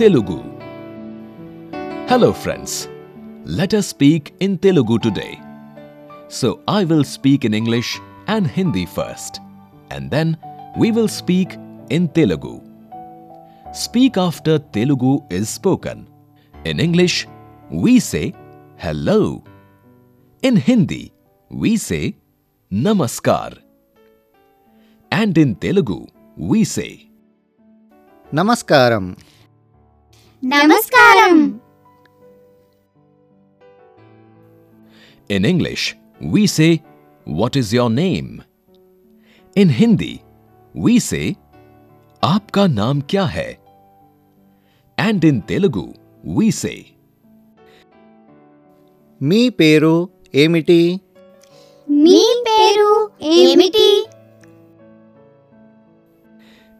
Telugu. Hello friends, let us speak in Telugu today. So I will speak in English and Hindi first, and then we will speak in Telugu. Speak after Telugu is spoken. In English, we say hello. In Hindi, we say namaskar. And in Telugu, we say Namaskaram. నమస్కారం In English, we say, What is your name? In Hindi, we say, Aapka naam kya hai? And in Telugu, we say, మీ పేరు ఏమిటి మీ పేరు ఏమిటి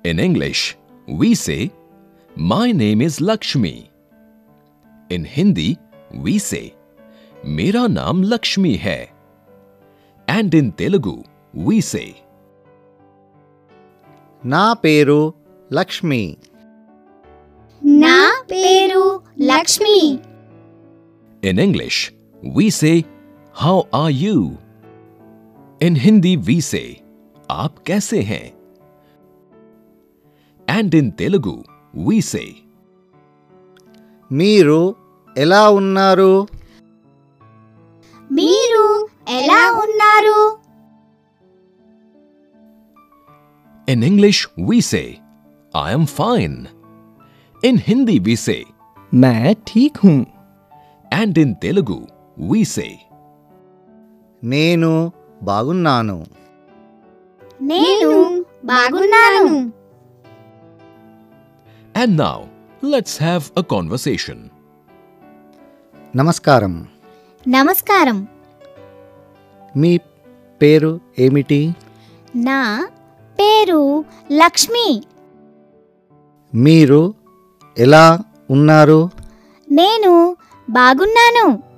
In English, we say, My name is Lakshmi. In Hindi, we say, Mera naam Lakshmi hai. And in Telugu, we say, Na peru Lakshmi. Na peru Lakshmi. In English, we say, How are you? In Hindi, we say, Aap kaise hain? And in Telugu, we say, మీరు ఎలా ఉన్నారు మీరు ఎలా ఉన్నారు In English, we say, I am fine. In Hindi, we say, मैं ठीक हूँ and in Telugu, we say, నేను బాగున్నాను నేను బాగున్నాను And now let's have a conversation. నమస్కారం. నమస్కారం. మీ పేరు ఏమిటి? నా పేరు లక్ష్మి. మీరు ఎలా ఉన్నారు? నేను బాగున్నాను.